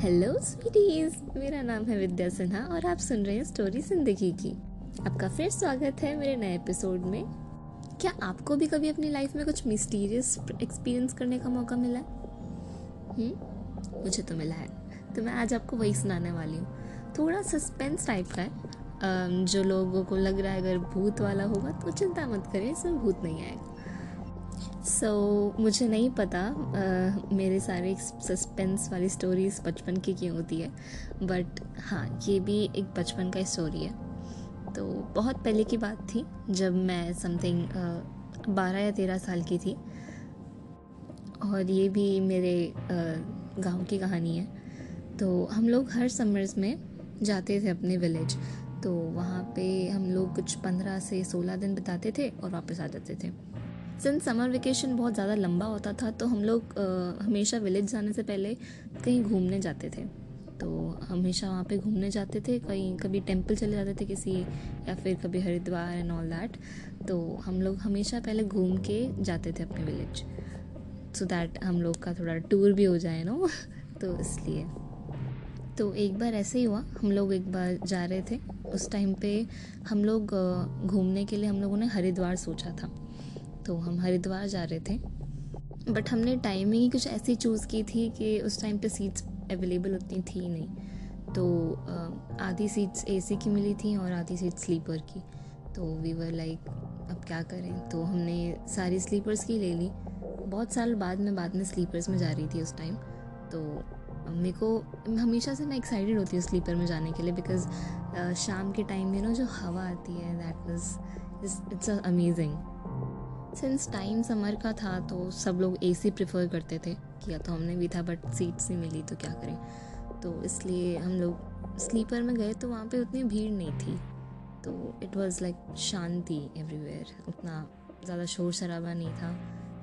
Hello स्वीटीज मेरा नाम है विद्या सिन्हा और आप सुन रहे हैं स्टोरी ज़िंदगी की। आपका फिर स्वागत है मेरे नए एपिसोड में। क्या आपको भी कभी अपनी लाइफ में कुछ मिस्टीरियस एक्सपीरियंस करने का मौका मिला? है हम्म? मुझे तो मिला है। तो मैं आज आपको वही सुनाने वाली हूँ। थोड़ा सस्पेंस टाइप का है। जो लोगों को लग रहा है अगर भूत वाला होगा तो चिंता मत करें इसमें भूत नहीं आएगा। सो so, मुझे नहीं पता uh, मेरे सारे सस्पेंस वाली स्टोरीज बचपन की क्यों होती है। बट हाँ ये भी एक बचपन का स्टोरी है। तो बहुत पहले की बात थी जब मैं समथिंग बारह या तेरह साल की थी। और ये भी मेरे uh, गाँव की कहानी है। तो हम लोग हर समर्स में जाते थे अपने विलेज तो वहाँ पे हम लोग कुछ पंद्रह से सोलह दिन बिताते थे और वापस आ जाते थे। सिंस समर वेकेशन बहुत ज़्यादा लंबा होता था तो हम लोग हमेशा विलेज जाने से पहले कहीं घूमने जाते थे। तो हमेशा वहाँ पे घूमने जाते थे, कहीं, कभी टेंपल चले जाते थे किसी, या फिर कभी हरिद्वार एंड ऑल दैट तो हम लोग हमेशा पहले घूम के जाते थे अपने विलेज सो दैट हम लोग का थोड़ा टूर भी हो जाए नो तो इसलिए। तो एक बार ऐसे ही हुआ, हम लोग एक बार जा रहे थे। उस टाइम पे हम लोग घूमने के लिए हम लोगों ने हरिद्वार सोचा था। तो हम हरिद्वार जा रहे थे। बट हमने टाइमिंग ही कुछ ऐसी चूज़ की थी कि उस टाइम पे सीट्स अवेलेबल उतनी थी नहीं। तो आधी सीट्स एसी की मिली थी और आधी सीट स्लीपर की। तो वी वर लाइक अब क्या करें? तो हमने सारी स्लीपर्स की ले ली। बहुत साल बाद में बाद में स्लीपर्स में जा रही थी उस टाइम तो मेरे को, हमेशा से मैं एक्साइटेड होती हूँ स्लीपर में जाने के लिए बिकॉज़ शाम के टाइम में ना जो हवा आती है that was it's amazing since time summer का था तो सब लोग एसी प्रेफर करते थे। किया तो हमने भी था बट सीट्स नहीं मिली तो क्या करें? तो इसलिए हम लोग स्लीपर में गए तो वहाँ पे उतनी भीड़ नहीं थी। तो इट वाज लाइक शांति एवरीवेयर उतना ज़्यादा शोर शराबा नहीं था।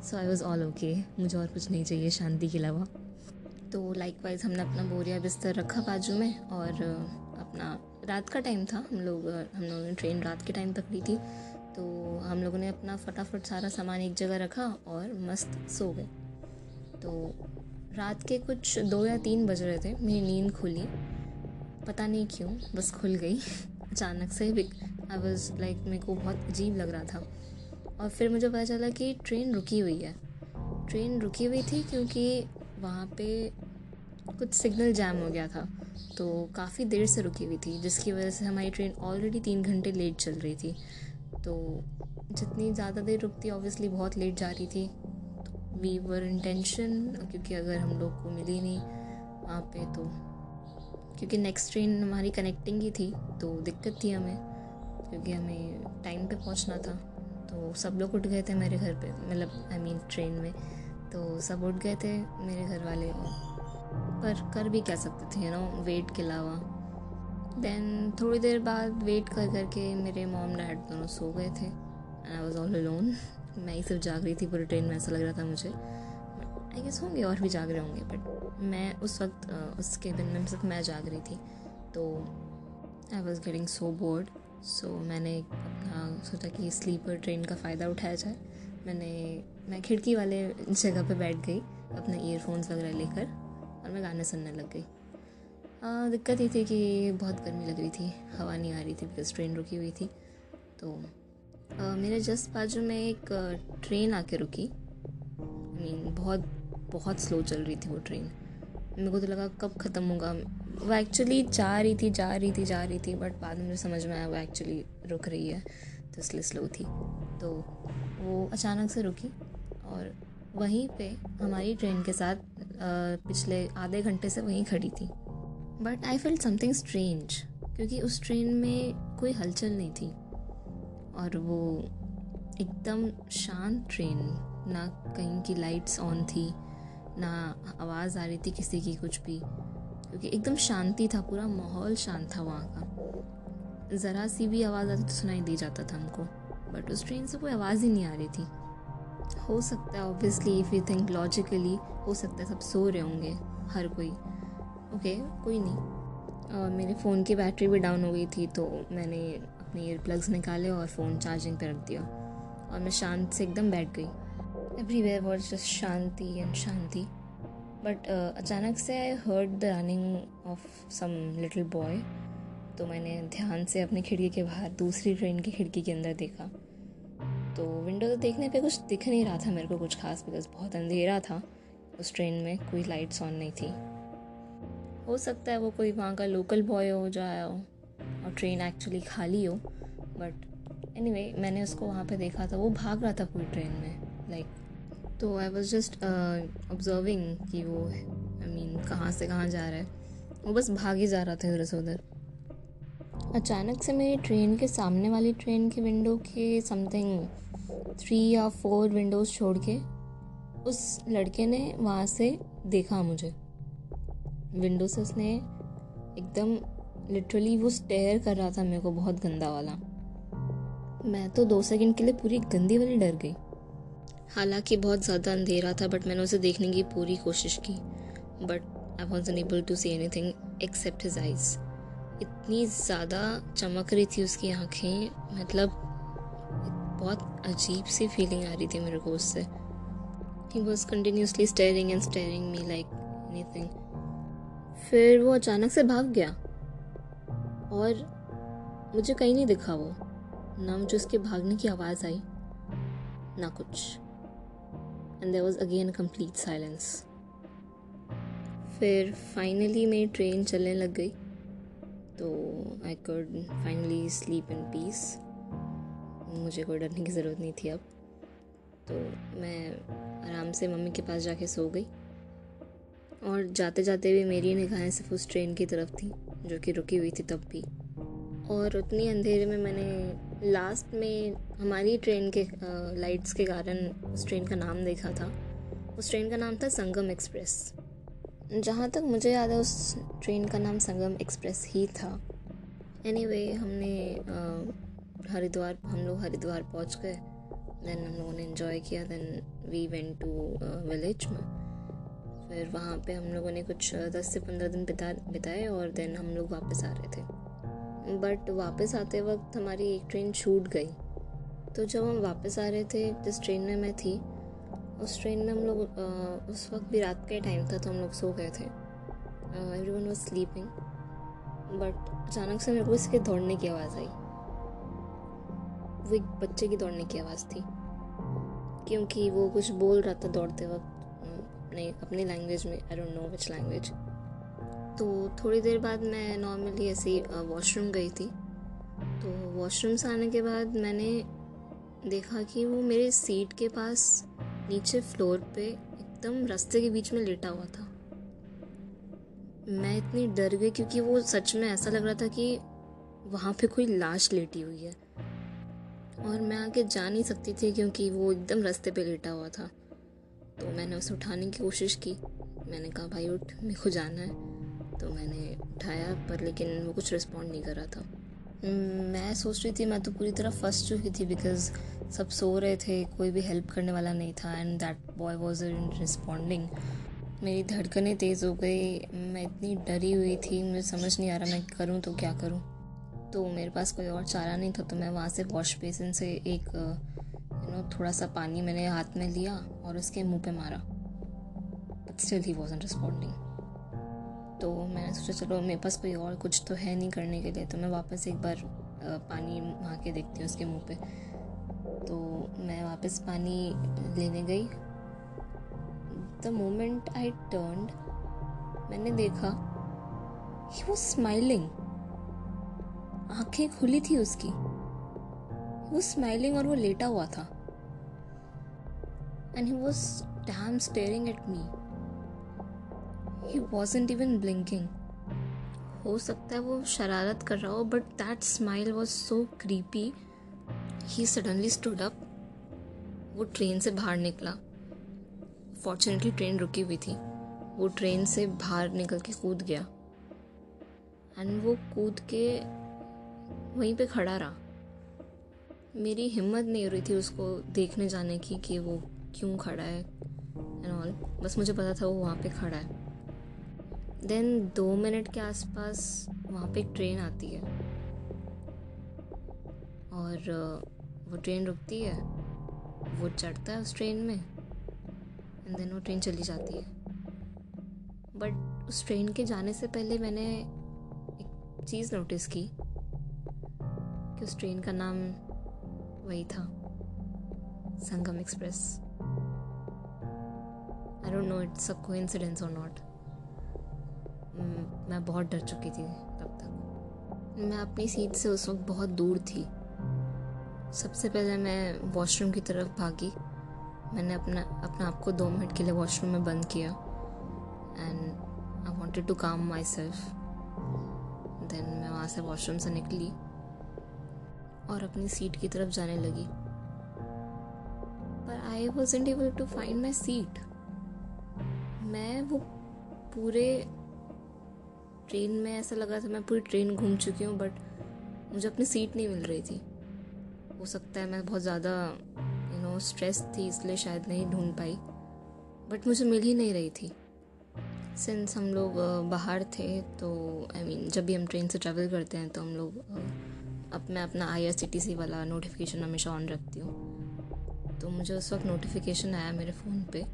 So I was all okay मुझे और कुछ नहीं चाहिए शांति के अलावा। तो लाइक वाइज हमने अपना बोरिया बिस्तर रखा बाजू में, और अपना रात का टाइम था। हम लोग हम लोगों ने ट्रेन रात के टाइम पकड़ी थी। तो हम लोगों ने अपना फटाफट सारा सामान एक जगह रखा और मस्त सो गए। तो रात के कुछ दो या तीन बज रहे थे, मेरी नींद खुली। पता नहीं क्यों, बस खुल गई। अचानक से आई वॉज़ लाइक मेरे को बहुत अजीब लग रहा था। और फिर मुझे पता चला कि ट्रेन रुकी हुई है। ट्रेन रुकी हुई थी क्योंकि वहाँ पे कुछ सिग्नल जैम हो गया था। तो काफ़ी देर से रुकी हुई थी, जिसकी वजह से हमारी ट्रेन ऑलरेडी तीन घंटे लेट चल रही थी। तो जितनी ज़्यादा देर रुकती ऑब्वियसली बहुत लेट जा रही थी। वी वर इंटेंशन क्योंकि अगर हम लोग को मिली नहीं वहाँ पे तो। क्योंकि नेक्स्ट ट्रेन हमारी कनेक्टिंग ही थी तो दिक्कत थी हमें, क्योंकि हमें टाइम पे पहुँचना था। तो सब लोग उठ गए थे मेरे घर पे मतलब आई मीन ट्रेन में। तो सब उठ गए थे मेरे घर वाले। पर कर भी कह सकते थे यू नो वेट के अलावा। देन थोड़ी देर बाद वेट कर करके मेरे मॉम डैड दोनों सो गए थे। And I was all alone मैं ही सिर्फ़ जाग रही थी पूरे ट्रेन में, ऐसा लग रहा था मुझे। आई गेस होंगे और भी जाग रहे होंगे बट मैं उस वक्त उस केबिन में सिर्फ़ मैं जाग रही थी। तो I was getting so bored so मैंने अपना सोचा कि स्लीपर ट्रेन का फ़ायदा उठाया जाए। मैंने, मैं खिड़की वाले जगह पे बैठ गई, अपने ईयरफोन्स वगैरह लेकर, और मैं गाने सुनने लग गई। दिक्कत ये थी कि बहुत गर्मी लग रही थी हवा नहीं आ रही थी बिकॉज़ ट्रेन रुकी हुई थी। तो आ, मेरे जस्ट बाजू में एक ट्रेन आके रुकी। आई मीन बहुत बहुत स्लो चल रही थी वो ट्रेन मेरे को तो लगा कब ख़त्म होगा। वो एक्चुअली जा रही थी जा रही थी जा रही थी बट बाद में मुझे समझ में आया वो एक्चुअली रुक रही है तो इसलिए स्लो थी। तो वो अचानक से रुकी और वहीं पे हमारी ट्रेन के साथ पिछले आधे घंटे से वहीं खड़ी थी। But I feel something strange क्योंकि उस ट्रेन में कोई हलचल नहीं थी। और वो एकदम शांत ट्रेन ना कहीं की लाइट्स ऑन थी, ना आवाज़ आ रही थी किसी की कुछ भी। क्योंकि एकदम शांति था, पूरा माहौल शांत था वहाँ का। ज़रा सी भी आवाज़ आती तो सुनाई दे जाता था हमको। बट उस ट्रेन से कोई आवाज़ ही नहीं आ रही थी। हो सकता है obviously if you think logically हो सकता है सब सो रहे होंगे, हर कोई। ओके, कोई नहीं। और मेरे फ़ोन की बैटरी भी डाउन हो गई थी तो मैंने अपने ईयर प्लग्स निकाले और फ़ोन चार्जिंग पर रख दिया। और मैं शांत से एकदम बैठ गई। एवरी वेयर वॉज़ जस्ट शांति एंड शांति। बट अचानक से I heard the running of some little boy तो मैंने ध्यान से अपनी खिड़की के बाहर, दूसरी ट्रेन की खिड़की के अंदर देखा। तो विंडो तो देखने पे कुछ दिख नहीं रहा था मेरे को कुछ खास बिकॉज़ बहुत अंधेरा था। उस ट्रेन में कोई लाइट्स ऑन नहीं थी। हो सकता है वो कोई वहाँ का लोकल बॉय हो जाया हो और ट्रेन एक्चुअली खाली हो बट एनी anyway, मैंने उसको वहाँ पे देखा था। वो भाग रहा था पूरी ट्रेन में लाइक तो आई वॉज़ जस्ट ऑब्जर्विंग कि वो आई मीन कहाँ से कहाँ जा रहा है। वो बस भाग ही जा रहा था इधर से उधर। अचानक से मेरी ट्रेन के सामने वाली ट्रेन की विंडो के समथिंग थ्री या फोर विंडोज़ छोड़ के उस लड़के ने वहाँ से देखा मुझे। विंडो से उसने एकदम लिटरली वो स्टेयर कर रहा था मेरे को बहुत गंदा वाला। मैं तो दो सेकंड के लिए पूरी गंदी वाली डर गई। हालाँकि बहुत ज़्यादा अंधेरा था बट मैंने उसे देखने की पूरी कोशिश की। But I was unable to see anything except his eyes इतनी ज़्यादा चमक रही थी उसकी आँखें मतलब बहुत अजीब सी फीलिंग आ रही थी मेरे को उससे। He was continuously staring and staring me like anything फिर वो अचानक से भाग गया। और मुझे कहीं नहीं दिखा वो। ना मुझे उसके भागने की आवाज़ आई, ना कुछ। And there was again complete silence फिर फाइनली मेरी ट्रेन चलने लग गई। तो आई कड फाइनली स्लीप इन पीस मुझे कोई डरने की ज़रूरत नहीं थी अब। तो मैं आराम से मम्मी के पास जाके सो गई। और जाते जाते भी मेरी निगाहें सिर्फ़ उस ट्रेन की तरफ़ थी जो कि रुकी हुई थी तब भी। और उतनी अंधेरे में मैंने लास्ट में हमारी ट्रेन के लाइट्स के कारण उस ट्रेन का नाम देखा था। उस ट्रेन का नाम था संगम एक्सप्रेस जहाँ तक मुझे याद है उस ट्रेन का नाम संगम एक्सप्रेस ही था। एनी anyway, हमने हरिद्वार हम लोग हरिद्वार पहुँच गए। देन हम लोगों ने इन्जॉय किया then we went to village में। फिर वहाँ पे हम लोगों ने कुछ दस से पंद्रह दिन बिता, बिताए और देन हम लोग वापस आ रहे थे। बट वापस आते वक्त हमारी एक ट्रेन छूट गई। तो जब हम वापस आ रहे थे, जिस ट्रेन में मैं थी, उस ट्रेन में हम लोग उस वक्त भी रात का टाइम था तो हम लोग सो गए थे। Everyone was sleeping but अचानक से मेरे को इसके दौड़ने की आवाज़ आई। वो एक बच्चे की दौड़ने की आवाज़ थी, क्योंकि वो कुछ बोल रहा था दौड़ते वक्त। अपने, अपनी लैंग्वेज में I don't know which language तो थोड़ी देर बाद मैं नॉर्मली ऐसे वॉशरूम गई थी। तो वॉशरूम से आने के बाद मैंने देखा कि वो मेरे सीट के पास, नीचे फ्लोर पे एकदम रास्ते के बीच में लेटा हुआ था। मैं इतनी डर गई क्योंकि वो सच में ऐसा लग रहा था कि वहाँ पे कोई लाश लेटी हुई है। और मैं आगे जा नहीं सकती थी क्योंकि वो एकदम रास्ते पे लेटा हुआ था। तो मैंने उसे उठाने की कोशिश की। मैंने कहा, भाई, उठ, मेरे को जाना है। तो मैंने उठाया, पर लेकिन वो कुछ रिस्पॉन्ड नहीं कर रहा था। मैं सोच रही थी, मैं तो पूरी तरह फंस चुकी थी बिकॉज़ सब सो रहे थे, कोई भी हेल्प करने वाला नहीं था and that boy was in responding मेरी धड़कनें तेज़ हो गई, मैं इतनी डरी हुई थी, मुझे समझ नहीं आ रहा मैं करूँ तो क्या करूँ। तो मेरे पास कोई और चारा नहीं था तो मैं वहाँ से वॉश बेसिन से एक नो थोड़ा सा पानी मैंने हाथ में लिया और उसके मुँह पे मारा। But still he was responding तो मैंने सोचा, चलो, मेरे पास कोई और कुछ तो है नहीं करने के लिए तो मैं वापस एक बार पानी वहाँ के देखती हूँ उसके मुँह पे। तो मैं वापस पानी लेने गई। द मोमेंट आई टर्न मैंने देखा ही वॉज़ स्माइलिंग आँखें खुली थी उसकी। वो स्माइलिंग और वो लेटा हुआ था। And he was damn staring at me he wasn't even blinking हो सकता है वो शरारत कर रहा हो but that smile was so creepy he suddenly stood up वो ट्रेन से बाहर निकला. फॉर्चुनेटली ट्रेन रुकी हुई थी. वो ट्रेन से बाहर निकल के कूद गया. एंड वो कूद के वहीं पे खड़ा रहा. मेरी हिम्मत नहीं हो रही थी उसको देखने जाने की कि वो क्यों खड़ा है एंड ऑल बस मुझे पता था वो वहाँ पे खड़ा है. देन दो मिनट के आसपास वहाँ पे एक ट्रेन आती है. और वो ट्रेन रुकती है. वो चढ़ता है उस ट्रेन में. एंड देन वो ट्रेन चली जाती है. बट उस ट्रेन के जाने से पहले मैंने एक चीज़ नोटिस की कि उस ट्रेन का नाम वही था. Sangam express I don't know it's a coincidence और नॉट मैं बहुत डर चुकी थी तब तक। मैं अपनी सीट से उस वक्त बहुत दूर थी। सबसे पहले मैं वॉशरूम की तरफ़ भागी। मैंने अपना अपना आप को दो मिनट के लिए वॉशरूम में बंद किया। एंड आई वॉन्टेड टू काम माई सेल्फ देन मैं वहाँ से वॉशरूम से निकली और अपनी सीट की तरफ़ जाने लगी। पर I was able to find my seat मैं वो पूरे ट्रेन में ऐसा लगा था मैं पूरी ट्रेन घूम चुकी हूँ बट मुझे अपनी सीट नहीं मिल रही थी। हो सकता है मैं बहुत ज़्यादा यू नो स्ट्रेस थी इसलिए शायद नहीं ढूंढ पाई। बट मुझे मिल ही नहीं रही थी। सिंस हम लोग बाहर थे तो आई I मीन mean, जब भी हम ट्रेन से ट्रैवल करते हैं तो हम लोग अब मैं अपना आई आर सी वाला नोटिफिकेशन हमेशा ऑन रखती हूँ। तो मुझे उस वक्त नोटिफिकेशन आया मेरे फ़ोन पे।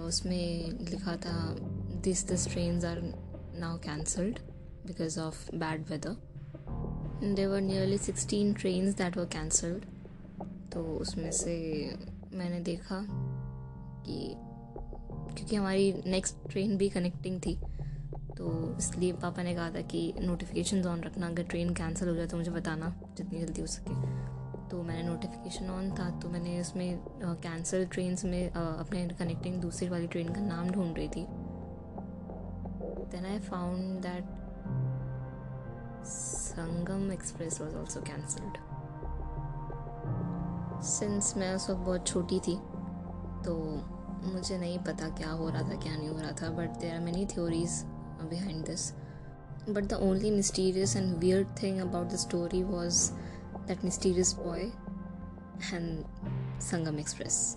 उसमें लिखा था this this train are now cancelled because of bad weather there were nearly sixteen train that were cancelled तो उसमें से मैंने देखा कि क्योंकि हमारी नेक्स्ट ट्रेन भी कनेक्टिंग थी तो इसलिए पापा ने कहा था कि नोटिफिकेशन ऑन रखना। अगर ट्रेन कैंसिल हो जाए तो मुझे बताना, जितनी जल्दी हो सके। तो मैंने नोटिफिकेशन ऑन था तो मैंने उसमें कैंसिल ट्रेन में अपने कनेक्टिंग दूसरी वाली ट्रेन का नाम ढूंढ रही थी। Then I found that Sangam express was also cancelled since मैं उस वक्त बहुत छोटी थी तो मुझे नहीं पता क्या हो रहा था, क्या नहीं हो रहा था but there are many theories behind this but the only mysterious and weird thing about the story was that mysterious boy and Sangam Express.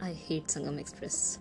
I hate Sangam Express.